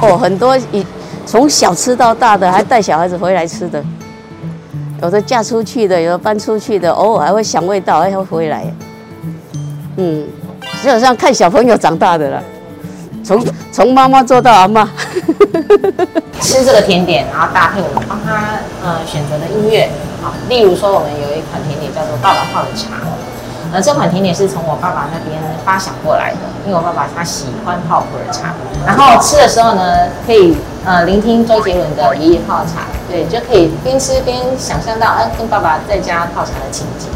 哦，很多一从小吃到大的，还带小孩子回来吃的。有的嫁出去的，有的搬出去的，偶尔还会想味道，还会回来。嗯，就好像看小朋友长大的了，从从妈妈做到阿妈。吃这个甜点，然后搭配我们帮他呃选择的音乐，好，例如说我们有一款甜点叫做爸爸泡的茶，呃，这款甜点是从我爸爸那边发想过来的，因为我爸爸他喜欢泡普洱茶，然后吃的时候呢，可以呃聆听周杰伦的《爷爷泡茶》，对，就可以边吃边想象到，呃，跟爸爸在家泡茶的情景。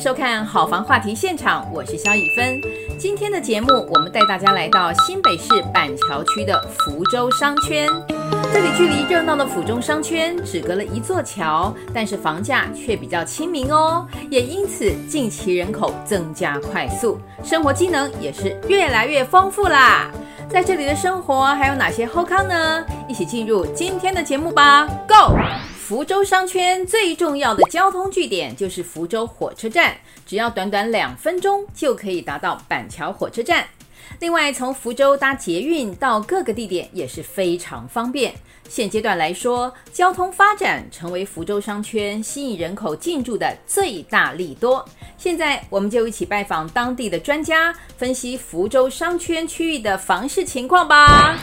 收看《好房话题现场》，我是萧以芬。今天的节目，我们带大家来到新北市板桥区的福州商圈。这里距离热闹的府中商圈只隔了一座桥，但是房价却比较亲民哦，也因此近期人口增加快速，生活机能也是越来越丰富啦。在这里的生活还有哪些后康呢？一起进入今天的节目吧，Go！福州商圈最重要的交通据点就是福州火车站，只要短短两分钟就可以达到板桥火车站。另外，从福州搭捷运到各个地点也是非常方便。现阶段来说，交通发展成为福州商圈吸引人口进驻的最大利多。现在，我们就一起拜访当地的专家，分析福州商圈区域的房市情况吧。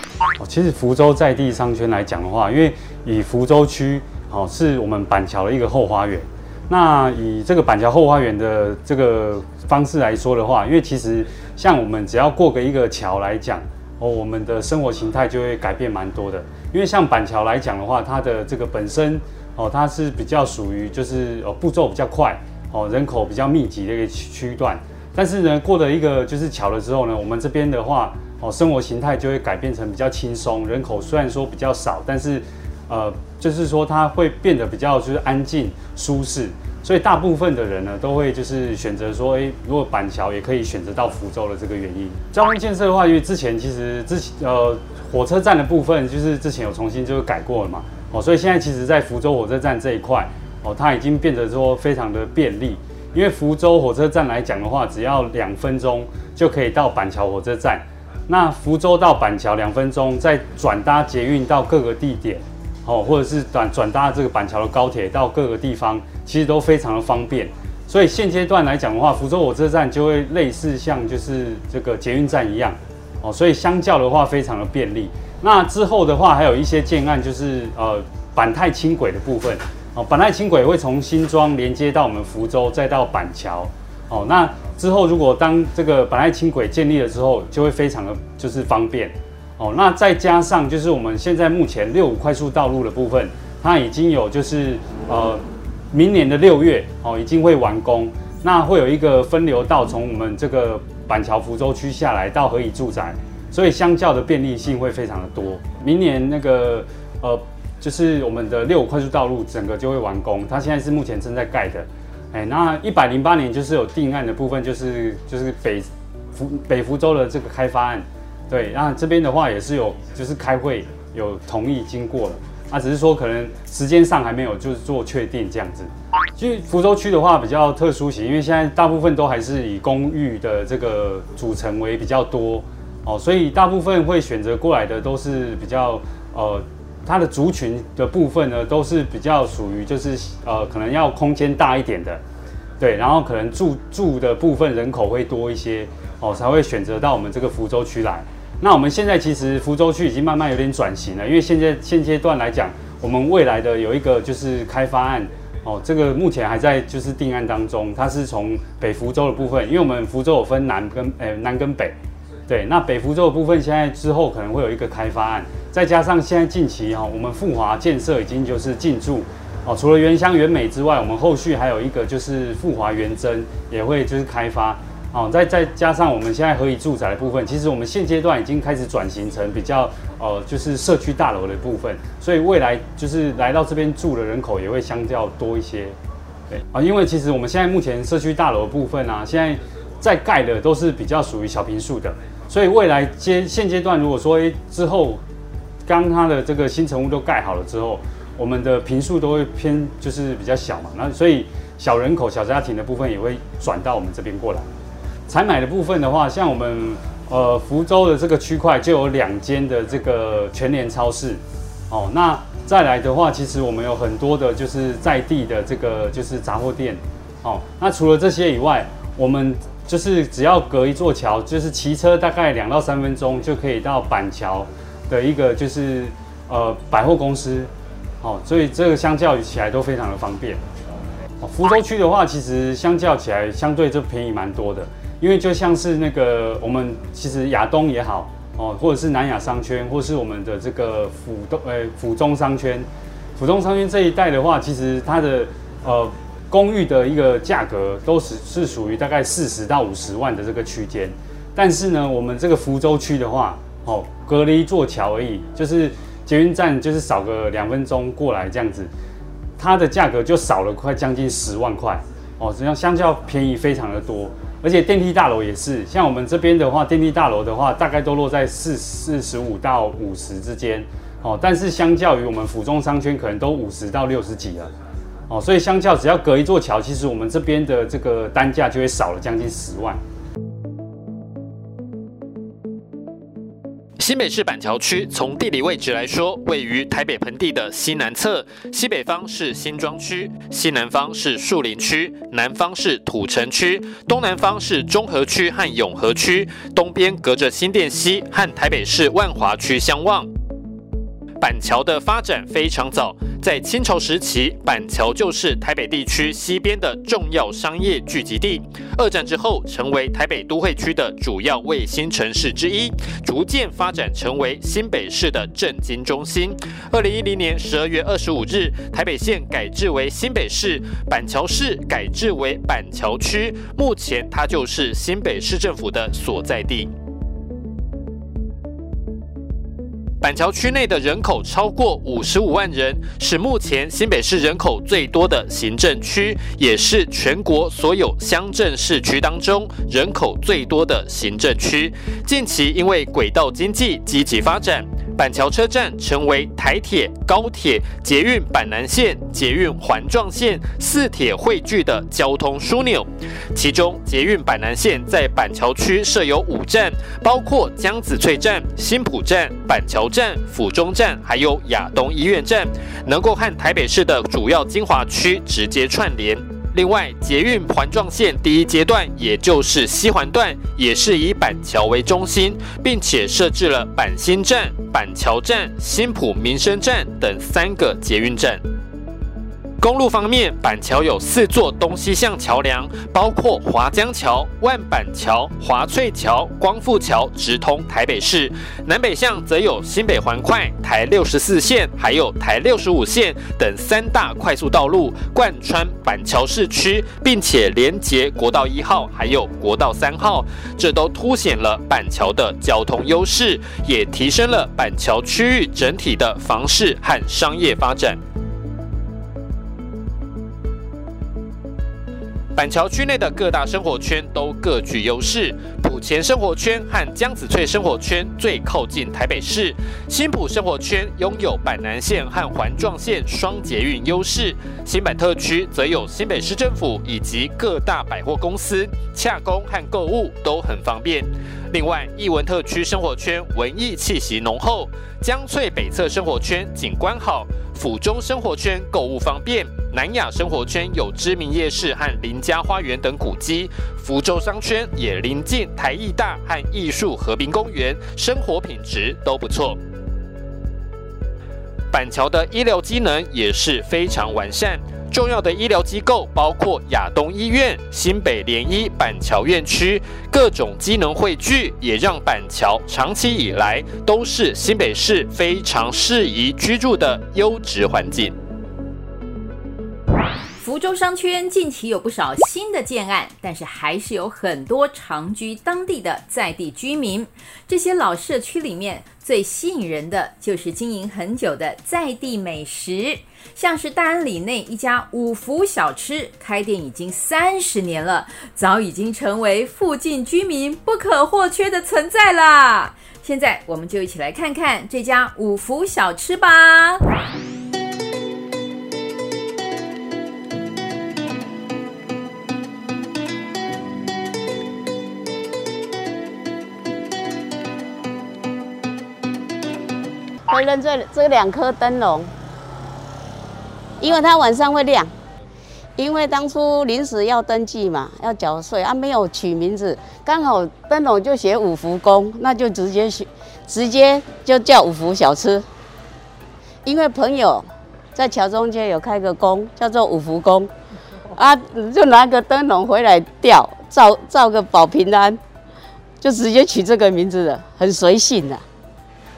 其实福州在地商圈来讲的话，因为以福州区。好，是我们板桥的一个后花园。那以这个板桥后花园的这个方式来说的话，因为其实像我们只要过个一个桥来讲，哦，我们的生活形态就会改变蛮多的。因为像板桥来讲的话，它的这个本身哦，它是比较属于就是呃步骤比较快哦，人口比较密集的一个区段。但是呢，过了一个就是桥了之后呢，我们这边的话哦，生活形态就会改变成比较轻松，人口虽然说比较少，但是。呃，就是说它会变得比较就是安静舒适，所以大部分的人呢都会就是选择说，诶，如果板桥也可以选择到福州的这个原因。交通建设的话，因为之前其实之前呃火车站的部分就是之前有重新就是改过了嘛，哦，所以现在其实在福州火车站这一块，哦，它已经变得说非常的便利，因为福州火车站来讲的话，只要两分钟就可以到板桥火车站，那福州到板桥两分钟，再转搭捷运到各个地点。哦，或者是转转搭这个板桥的高铁到各个地方，其实都非常的方便。所以现阶段来讲的话，福州火车站就会类似像就是这个捷运站一样，哦，所以相较的话非常的便利。那之后的话，还有一些建案就是呃板太轻轨的部分，哦，板太轻轨会从新庄连接到我们福州，再到板桥，哦，那之后如果当这个板太轻轨建立了之后，就会非常的就是方便。哦，那再加上就是我们现在目前六五快速道路的部分，它已经有就是呃，明年的六月哦，已经会完工。那会有一个分流道从我们这个板桥福州区下来到合宜住宅，所以相较的便利性会非常的多。明年那个呃，就是我们的六五快速道路整个就会完工，它现在是目前正在盖的。哎，那一百零八年就是有定案的部分，就是就是北福北福州的这个开发案。对，那这边的话也是有，就是开会有同意经过了，啊，只是说可能时间上还没有就是做确定这样子。其实福州区的话比较特殊型，因为现在大部分都还是以公寓的这个组成为比较多哦，所以大部分会选择过来的都是比较呃，它的族群的部分呢都是比较属于就是呃可能要空间大一点的，对，然后可能住住的部分人口会多一些哦，才会选择到我们这个福州区来。那我们现在其实福州区已经慢慢有点转型了，因为现在现阶段来讲，我们未来的有一个就是开发案哦，这个目前还在就是定案当中，它是从北福州的部分，因为我们福州有分南跟诶、南跟北，对，那北福州的部分现在之后可能会有一个开发案，再加上现在近期哈，我们富华建设已经就是进驻哦，除了原乡原美之外，我们后续还有一个就是富华原真也会就是开发。哦，再再加上我们现在合宜住宅的部分，其实我们现阶段已经开始转型成比较呃就是社区大楼的部分，所以未来就是来到这边住的人口也会相较多一些。对啊，因为其实我们现在目前社区大楼的部分啊，现在在盖的都是比较属于小坪数的，所以未来阶现阶段如果说诶之后，当它的这个新成屋都盖好了之后，我们的坪数都会偏就是比较小嘛，那所以小人口小家庭的部分也会转到我们这边过来。采买的部分的话，像我们呃福州的这个区块就有两间的这个全联超市，哦，那再来的话，其实我们有很多的就是在地的这个就是杂货店，哦，那除了这些以外，我们就是只要隔一座桥，就是骑车大概两到三分钟就可以到板桥的一个就是呃百货公司。哦，所以这个相较起来都非常的方便。哦，福州区的话，其实相较起来相对就便宜蛮多的，因为就像是那个我们其实亚东也好，哦，或者是南亚商圈，或是我们的这个府东呃府中商圈，府中商圈这一带的话，其实它的呃公寓的一个价格都是是属于大概四十到五十万的这个区间，但是呢，我们这个福州区的话，哦，隔了一座桥而已，就是。捷运站就是少个两分钟过来这样子，它的价格就少了快将近十万块哦，这样相较便宜非常的多，而且电梯大楼也是，像我们这边的话，电梯大楼的话大概都落在四四十五到五十之间哦，但是相较于我们府中商圈，可能都五十到六十几了哦，所以相较只要隔一座桥，其实我们这边的这个单价就会少了将近十万。新北市板桥区从地理位置来说，位于台北盆地的西南侧，西北方是新庄区，西南方是树林区，南方是土城区，东南方是中和区和永和区，东边隔着新店西和台北市万华区相望。板桥的发展非常早，在清朝时期，板桥就是台北地区西边的重要商业聚集地。二战之后，成为台北都会区的主要卫星城市之一，逐渐发展成为新北市的政经中心。二零一零年十二月二十五日，台北县改制为新北市，板桥市改制为板桥区，目前它就是新北市政府的所在地。板桥区内的人口超过五十五万人，是目前新北市人口最多的行政区，也是全国所有乡镇市区当中人口最多的行政区。近期因为轨道经济积极发展。板桥车站成为台铁、高铁、捷运板南线、捷运环状线四铁汇聚的交通枢纽。其中，捷运板南线在板桥区设有五站，包括江子翠站、新埔站、板桥站、府中站，还有亚东医院站，能够和台北市的主要精华区直接串联。另外，捷运环状线第一阶段，也就是西环段，也是以板桥为中心，并且设置了板新站、板桥站、新浦民生站等三个捷运站。公路方面，板桥有四座东西向桥梁，包括华江桥、万板桥、华翠桥、光复桥，直通台北市；南北向则有新北环快、台六十四线，还有台六十五线等三大快速道路贯穿板桥市区，并且连接国道一号还有国道三号，这都凸显了板桥的交通优势，也提升了板桥区域整体的房市和商业发展。板桥区内的各大生活圈都各具优势。埔前生活圈和江子翠生活圈最靠近台北市，新埔生活圈拥有板南线和环状线双捷运优势。新板特区则有新北市政府以及各大百货公司，洽公和购物都很方便。另外，艺文特区生活圈文艺气息浓厚，江翠北侧生活圈景观好，府中生活圈购物方便。南亚生活圈有知名夜市和林家花园等古迹，福州商圈也临近台艺大和艺术和平公园，生活品质都不错。板桥的医疗机能也是非常完善，重要的医疗机构包括亚东医院、新北联医板桥院区，各种机能汇聚，也让板桥长期以来都是新北市非常适宜居住的优质环境。福州商圈近期有不少新的建案，但是还是有很多长居当地的在地居民。这些老社区里面最吸引人的就是经营很久的在地美食，像是大安里内一家五福小吃，开店已经三十年了，早已经成为附近居民不可或缺的存在啦。现在我们就一起来看看这家五福小吃吧。会认这这两颗灯笼，因为它晚上会亮。因为当初临时要登记嘛，要缴税啊，没有取名字，刚好灯笼就写五福宫，那就直接写，直接就叫五福小吃。因为朋友在桥中间有开个宫，叫做五福宫，啊，就拿个灯笼回来吊，照照个保平安，就直接取这个名字了，很随性的。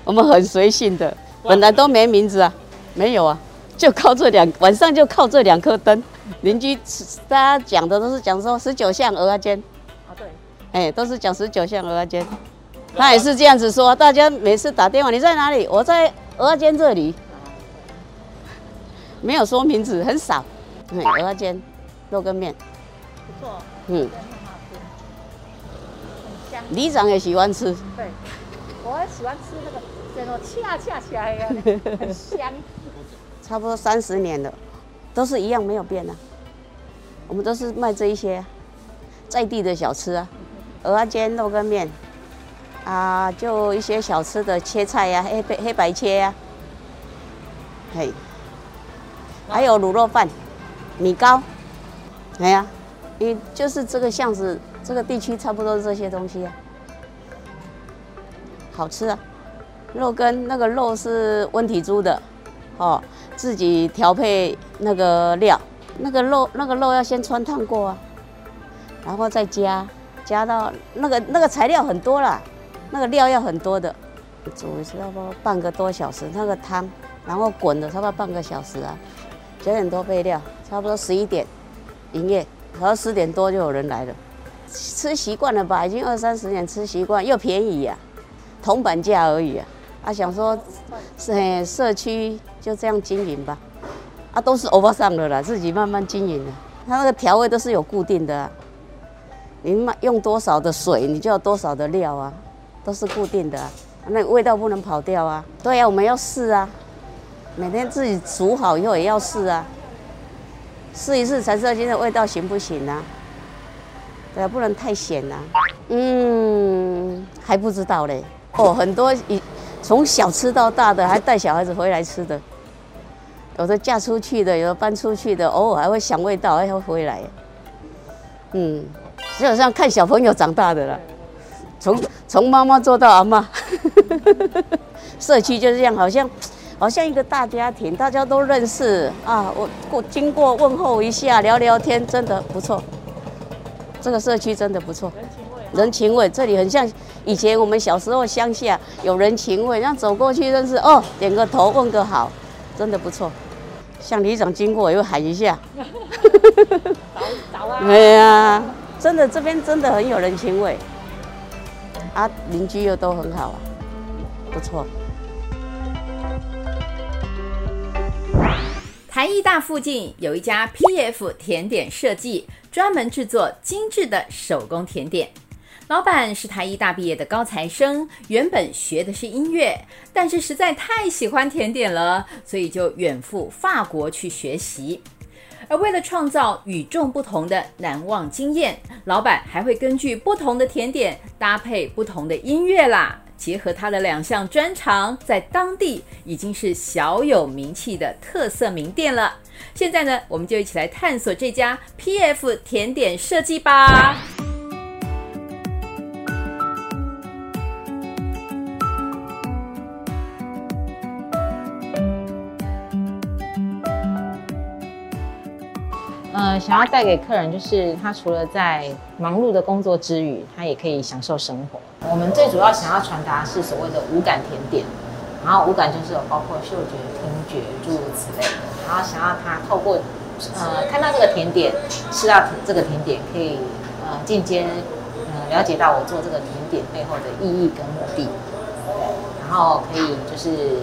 我们很随性的，本来都没名字啊，没有啊，就靠这两晚上就靠这两颗灯。邻居大家讲的都是讲说十九巷鹅啊煎，啊对，哎，都是讲十九巷鹅啊煎。他也是这样子说，大家每次打电话，你在哪里？我在蚵仔煎这里，没有说名字，很少。嗯，蚵仔煎，肉羹面，不错，嗯，里长也喜欢吃，对，我也喜欢吃那个。恰恰起来呀，很香。差不多三十年了，都是一样没有变啊。我们都是卖这一些在地的小吃啊，蚵仔煎、肉羹面啊，就一些小吃的切菜呀、啊，黑白黑白切呀、啊，嘿，还有卤肉饭、米糕，哎呀，你就是这个巷子这个地区差不多这些东西啊，好吃啊。肉羹那个肉是温体猪的，哦，自己调配那个料，那个肉那个肉要先汆烫过啊，然后再加，加到那个那个材料很多啦，那个料要很多的，煮差不多半个多小时，那个汤，然后滚了差不多半个小时啊，九点多备料，差不多十一点营业，然后十点多就有人来了，吃习惯了吧，已经二三十年吃习惯，又便宜呀，铜板价而已啊。啊，想说，是嘿社区就这样经营吧，啊，都是欧巴桑的啦，自己慢慢经营的。它那个调味都是有固定的啊，你用多少的水，你就要多少的料啊，都是固定的啊，那味道不能跑掉啊。对呀，我们要试啊，每天自己煮好以后也要试啊，试一试才知道今天味道行不行啊。对啊，不能太咸啊。嗯，还不知道嘞。哦，很多一。从小吃到大的，还带小孩子回来吃的，有的嫁出去的，有的搬出去的，偶尔还会想味道，还会回来。嗯，就好像看小朋友长大的了，从从妈妈做到阿妈，社区就是这样，好像好像一个大家庭，大家都认识啊。我过经过问候一下，聊聊天，真的不错。这个社区真的不错。人情味，这里很像以前我们小时候乡下有人情味，让走过去认识哦，点个头问个好，真的不错。像里长经过又喊一下，早早啊！哎呀，真的这边真的很有人情味，啊，邻居又都很好啊，不错。台艺大附近有一家 PF 甜点设计，专门制作精致的手工甜点。老板是台艺大毕业的高材生，原本学的是音乐，但是实在太喜欢甜点了，所以就远赴法国去学习。而为了创造与众不同的难忘经验，老板还会根据不同的甜点搭配不同的音乐啦，结合他的两项专长，在当地已经是小有名气的特色名店了。现在呢，我们就一起来探索这家 PF 甜点设计吧。想要带给客人，就是他除了在忙碌的工作之余，他也可以享受生活。我们最主要想要传达是所谓的五感甜点，然后五感就是有包括嗅觉、听觉诸如此类的，然后想要他透过呃看到这个甜点，吃到这个甜点，可以呃间接呃了解到我做这个甜点背后的意义跟目的，然后可以就是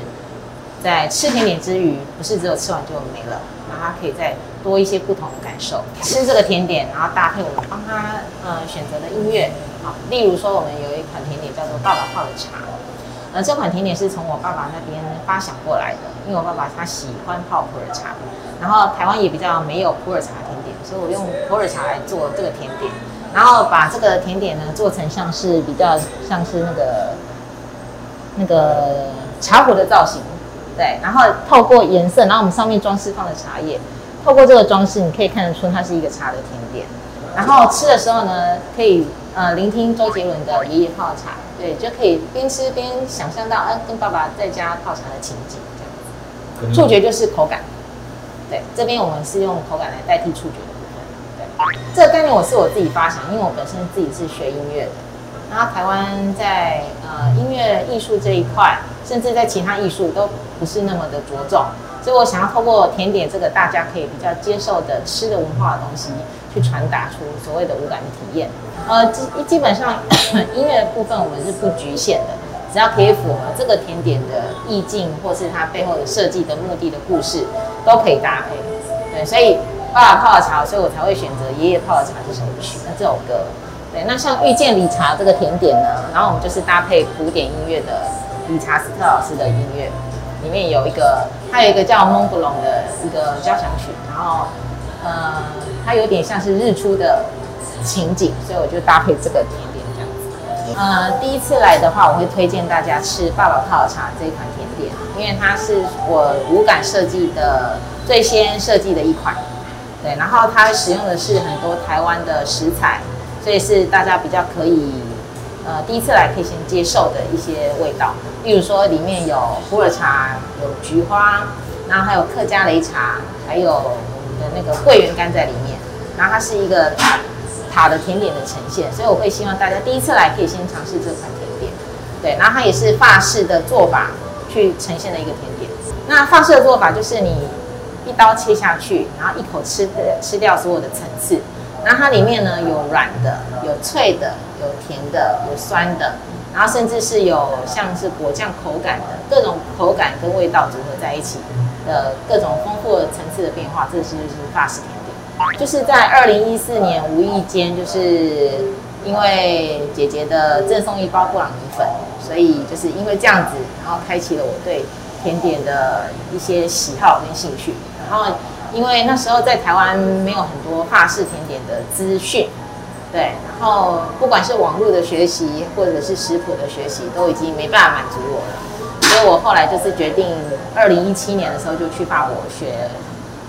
在吃甜点之余，不是只有吃完就没了，然后他可以在多一些不同的感受。吃这个甜点，然后搭配我们帮他呃选择的音乐，好，例如说我们有一款甜点叫做爸爸泡的茶。呃，这款甜点是从我爸爸那边发想过来的，因为我爸爸他喜欢泡普洱茶，然后台湾也比较没有普洱茶甜点，所以我用普洱茶来做这个甜点，然后把这个甜点呢做成像是比较像是那个那个茶壶的造型，对，然后透过颜色，然后我们上面装饰放的茶叶，透过这个装饰，你可以看得出它是一个茶的甜点，然后吃的时候呢，可以呃聆听周杰伦的《爷爷泡茶》。对，就可以边吃边想象到，啊，跟爸爸在家泡茶的情景这样子。触觉就是口感，对，这边我们是用口感来代替触觉的部分。对，这个概念我是我自己发想，因为我本身自己是学音乐的，然后台湾在呃音乐艺术这一块，甚至在其他艺术都不是那么的着重，所以我想要透过甜点这个大家可以比较接受的吃的文化的东西，去传达出所谓的五感的体验。呃，基基本上 音乐部分我们是不局限的，只要可以符合这个甜点的意境，或是它背后的设计的目的的故事，都可以搭配。对，所以爸爸泡的茶，所以我才会选择爷爷泡的茶这首曲，那这首歌。对，那像遇见理查这个甜点呢，然后我们就是搭配古典音乐的理查斯特老师的音乐，里面有一个，它有一个叫蒙布隆的一个交响曲，然后呃，它有点像是日出的。情景，所以我就搭配这个甜点这样子。呃，第一次来的话，我会推荐大家吃爸爸泡茶这一款甜点，因为它是我五感设计的最先设计的一款。对，然后它使用的是很多台湾的食材，所以是大家比较可以呃第一次来可以先接受的一些味道。例如说里面有普洱茶，有菊花，然后还有客家擂茶，还有我们的那个桂圆干在里面。然后它是一个。塔的甜点的呈现，所以我会希望大家第一次来可以先尝试这款甜点，对，然后它也是法式的做法去呈现的一个甜点。那法式的做法就是你一刀切下去，然后一口吃吃掉所有的层次，然后它里面呢有软的，有脆的，有甜的，有酸的，然后甚至是有像是果酱口感的各种口感跟味道组合在一起的各种丰富的层次的变化，这是就是法式甜点。就是在二零一四年无意间，就是因为姐姐的赠送一包布朗尼粉，所以就是因为这样子，然后开启了我对甜点的一些喜好跟兴趣。然后因为那时候在台湾没有很多法式甜点的资讯，对，然后不管是网络的学习或者是食谱的学习，都已经没办法满足我了。所以我后来就是决定，二零一七年的时候就去法国学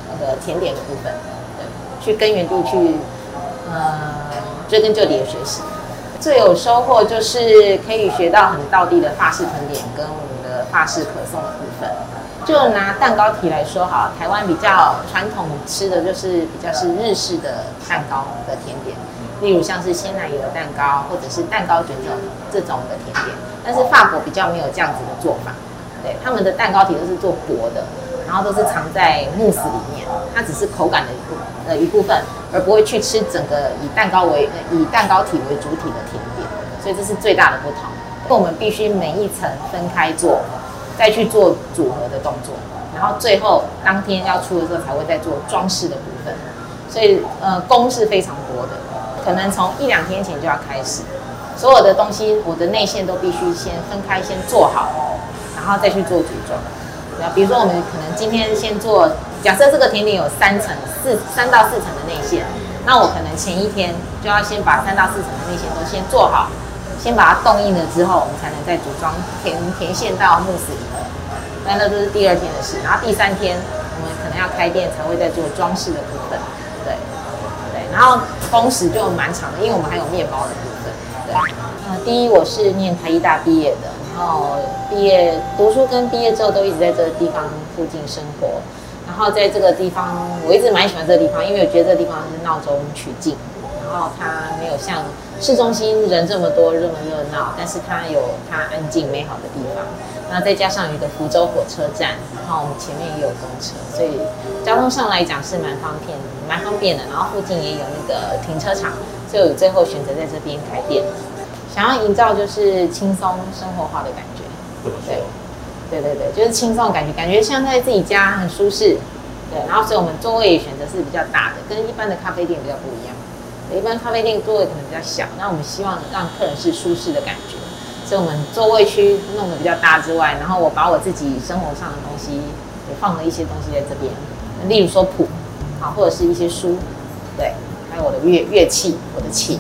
那个甜点的部分。对去根源地去，呃，追根究底的学习，最有收获就是可以学到很道地的法式甜点跟我们的法式可颂的部分。就拿蛋糕体来说好，台湾比较传统吃的就是比较是日式的蛋糕的甜点，例如像是鲜奶油蛋糕或者是蛋糕卷这种这种的甜点。但是法国比较没有这样子的做法，对，他们的蛋糕体都是做薄的。然后都是藏在慕斯里面，它只是口感的一部呃一部分，而不会去吃整个以蛋糕为以蛋糕体为主体的甜点，所以这是最大的不同。我们必须每一层分开做，再去做组合的动作，然后最后当天要出的时候才会再做装饰的部分。所以呃工是非常多的，可能从一两天前就要开始，所有的东西我的内馅都必须先分开先做好，然后再去做组装。那比如说，我们可能今天先做，假设这个甜点有三层、四三到四层的内馅，那我可能前一天就要先把三到四层的内馅都先做好，先把它冻硬了之后，我们才能再组装甜甜馅到慕斯里面。那那都是第二天的事，然后第三天我们可能要开店才会再做装饰的部分。然后工时就蛮长的，因为我们还有面包的部分。对，呃，第一我是念台艺大毕业的。然后毕业读书跟毕业之后都一直在这个地方附近生活，然后在这个地方我一直蛮喜欢这个地方，因为我觉得这个地方是闹中取静，然后它没有像市中心人这么多，这么热闹，但是它有它安静美好的地方。那再加上有一个福州火车站，然后我们前面也有公车，所以交通上来讲是蛮方便的，蛮方便的。然后附近也有那个停车场，所以我最后选择在这边开店，想要营造就是轻松生活化的感觉。对，对对对，就是轻松的感觉，感觉像在自己家很舒适。对，然后所以我们座位选择是比较大的，跟一般的咖啡店比较不一样。一般咖啡店座位可能比较小，那我们希望让客人是舒适的感觉。所以我们座位区弄得比较大之外，然后我把我自己生活上的东西也放了一些东西在这边，例如说谱，或者是一些书，对，还有我的乐乐器，我的琴，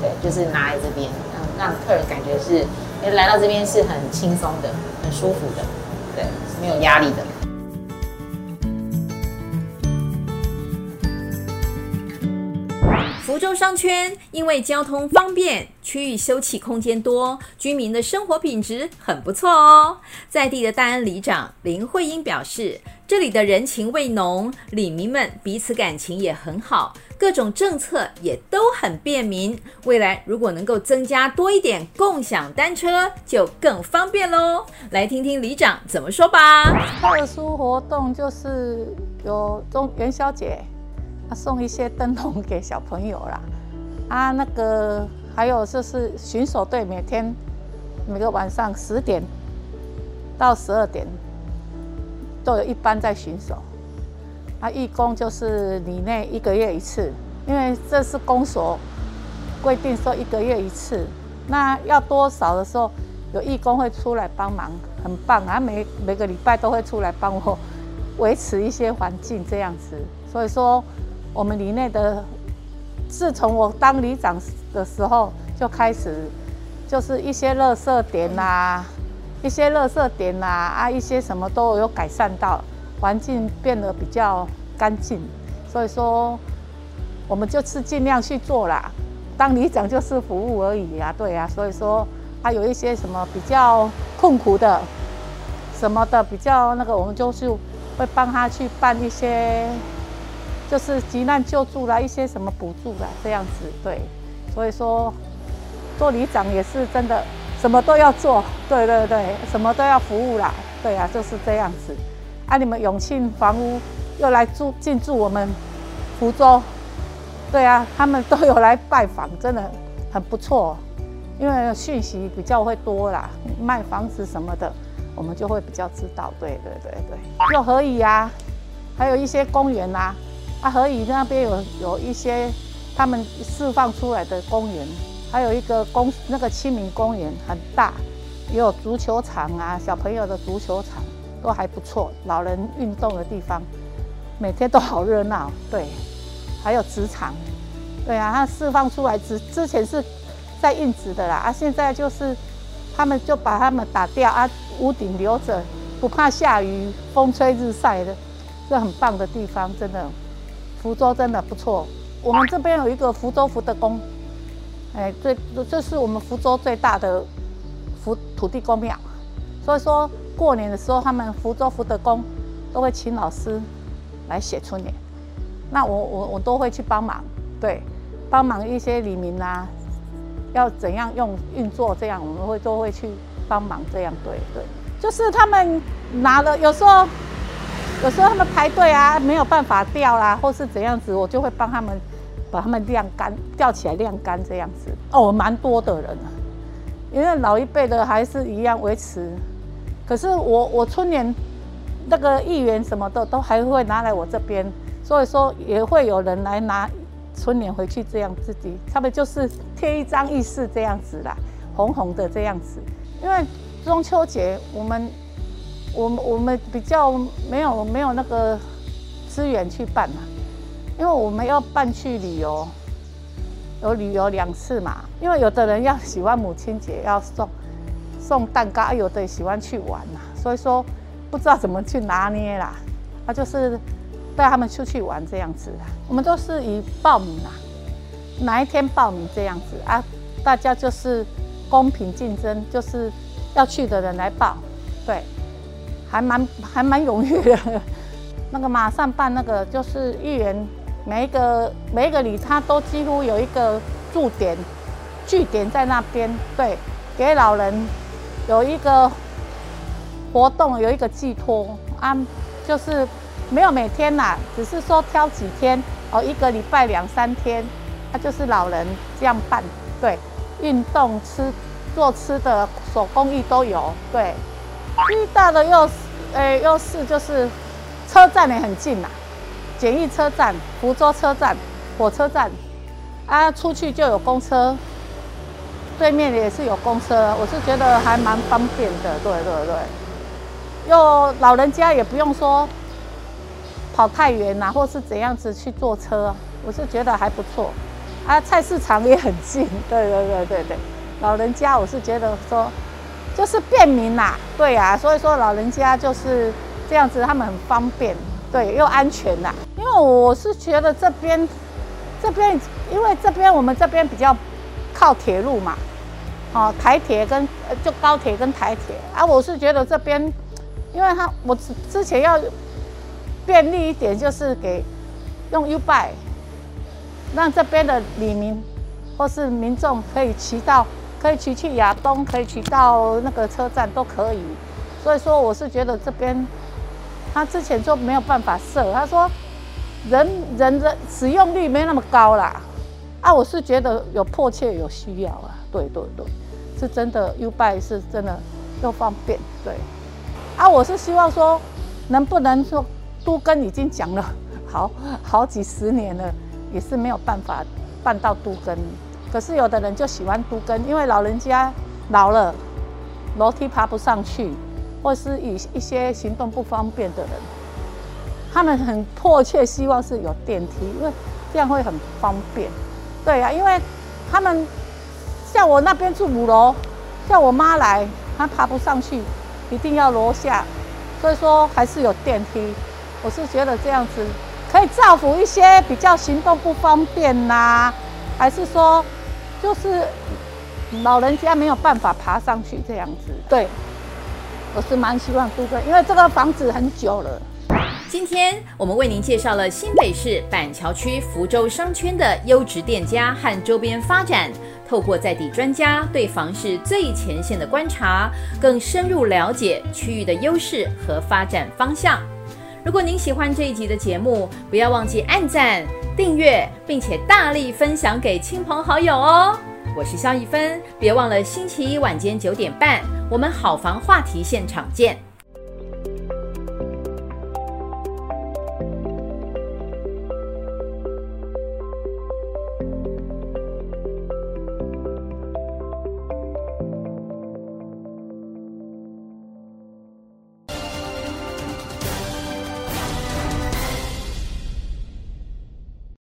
对，就是拿来这边，让让客人感觉是，哎，来到这边是很轻松的，很舒服的，对，是没有压力的。福州商圈因为交通方便，区域休憩空间多，居民的生活品质很不错哦。在地的大安里长林慧英表示，这里的人情味浓，里民们彼此感情也很好，各种政策也都很便民。未来如果能够增加多一点共享单车，就更方便喽。来听听里长怎么说吧。特殊活动就是有中元宵节。送一些灯笼给小朋友啦，啊，那个还有就是巡守队，每天每个晚上十点到十二点都有一班在巡守，啊，义工就是里内一个月一次，因为这是公所规定说一个月一次，那要多少的时候有义工会出来帮忙，很棒啊，每每个礼拜都会出来帮我维持一些环境这样子，所以说。我们里内的，自从我当里长的时候就开始，就是一些垃圾点呐、啊，一些垃圾点啦，啊，一些什么都有改善到，环境变得比较干净。所以说，我们就是尽量去做啦。当里长就是服务而已啊，对啊。所以说，他有一些什么比较困苦的，什么的比较那个，我们就是会帮他去办一些。就是急难救助啦，一些什么补助啦，这样子对，所以说做里长也是真的什么都要做，对对对，什么都要服务啦，对啊，就是这样子。啊，你们永庆房屋又来住进驻我们福州，对啊，他们都有来拜访，真的很不错，因为讯息比较会多啦，卖房子什么的，我们就会比较知道，对对对对，又可以啊，还有一些公园啊。啊，河以那边有有一些他们释放出来的公园，还有一个公那个清明公园很大，也有足球场啊，小朋友的足球场都还不错，老人运动的地方，每天都好热闹。对，还有职场，对啊，它释放出来之之前是在运植的啦，啊，现在就是他们就把它们打掉啊，屋顶留着，不怕下雨、风吹日晒的，这很棒的地方，真的。福州真的不错，我们这边有一个福州福德宫，哎，最这是我们福州最大的福土地公庙，所以说过年的时候，他们福州福德宫都会请老师来写春联，那我我我都会去帮忙，对，帮忙一些李明啊，要怎样用运作这样，我们会都会去帮忙这样，对对，就是他们拿了有时候。有时候他们排队啊，没有办法吊啦，或是怎样子，我就会帮他们把它们晾干，吊起来晾干这样子。哦，蛮多的人啊，因为老一辈的还是一样维持。可是我我春联那个议员什么的都还会拿来我这边，所以说也会有人来拿春联回去这样自己，他们就是贴一张议事这样子啦，红红的这样子。因为中秋节我们。我我们比较没有没有那个资源去办嘛，因为我们要办去旅游，有旅游两次嘛。因为有的人要喜欢母亲节要送送蛋糕，有的喜欢去玩嘛，所以说不知道怎么去拿捏啦。他就是带他们出去玩这样子。我们都是以报名啦，哪一天报名这样子啊？大家就是公平竞争，就是要去的人来报，对。还蛮还蛮踊跃的，那个马上办那个就是议员，每一个每一个里他都几乎有一个驻点，据点在那边，对，给老人有一个活动，有一个寄托。啊，就是没有每天呐，只是说挑几天哦，一个礼拜两三天，他、就是老人这样办，对，运动吃做吃的手工艺都有，对，最大的优势诶优势就是车站也很近呐，简易车站、福州车站、火车站。啊，出去就有公车，对面也是有公车，我是觉得还蛮方便的，对对对。又老人家也不用说跑太远呐、啊，或是怎样子去坐车，我是觉得还不错。啊，菜市场也很近，对对对对对。老人家我是觉得说就是便民呐，对呀、啊，所以说老人家就是这样子，他们很方便，对，又安全呐。因为我是觉得这边。这边因为这边我们这边比较靠铁路嘛，哦，台铁跟就高铁跟台铁啊，我是觉得这边，因为他我之之前要便利一点，就是给用 U 拜让这边的里民或是民众可以骑到，可以骑去亚东，可以骑到那个车站都可以，所以说我是觉得这边他之前就没有办法设，他说。人人的使用率没那么高啦，啊，我是觉得有迫切有需要啊，对对对，是真的 U b i 是真的又方便，对，啊，我是希望说，能不能说都更已经讲了 好好几十年了，也是没有办法办到都更，可是有的人就喜欢都更，因为老人家老了，楼梯爬不上去，或是以一些行动不方便的人。他们很迫切希望是有电梯，因为这样会很方便。对呀、啊，因为他们像我那边住五楼，叫我妈来，她爬不上去，一定要楼下。所以说还是有电梯。我是觉得这样子可以造福一些比较行动不方便呐、还是说就是老人家没有办法爬上去这样子。对，我是蛮希望住的，因为这个房子很久了。今天我们为您介绍了新北市板桥区福州商圈的优质店家和周边发展，透过在地专家对房市最前线的观察，更深入了解区域的优势和发展方向。如果您喜欢这一集的节目，不要忘记按赞、订阅，并且大力分享给亲朋好友哦。我是肖一芬，别忘了星期一晚间九点半，我们好房话题现场见。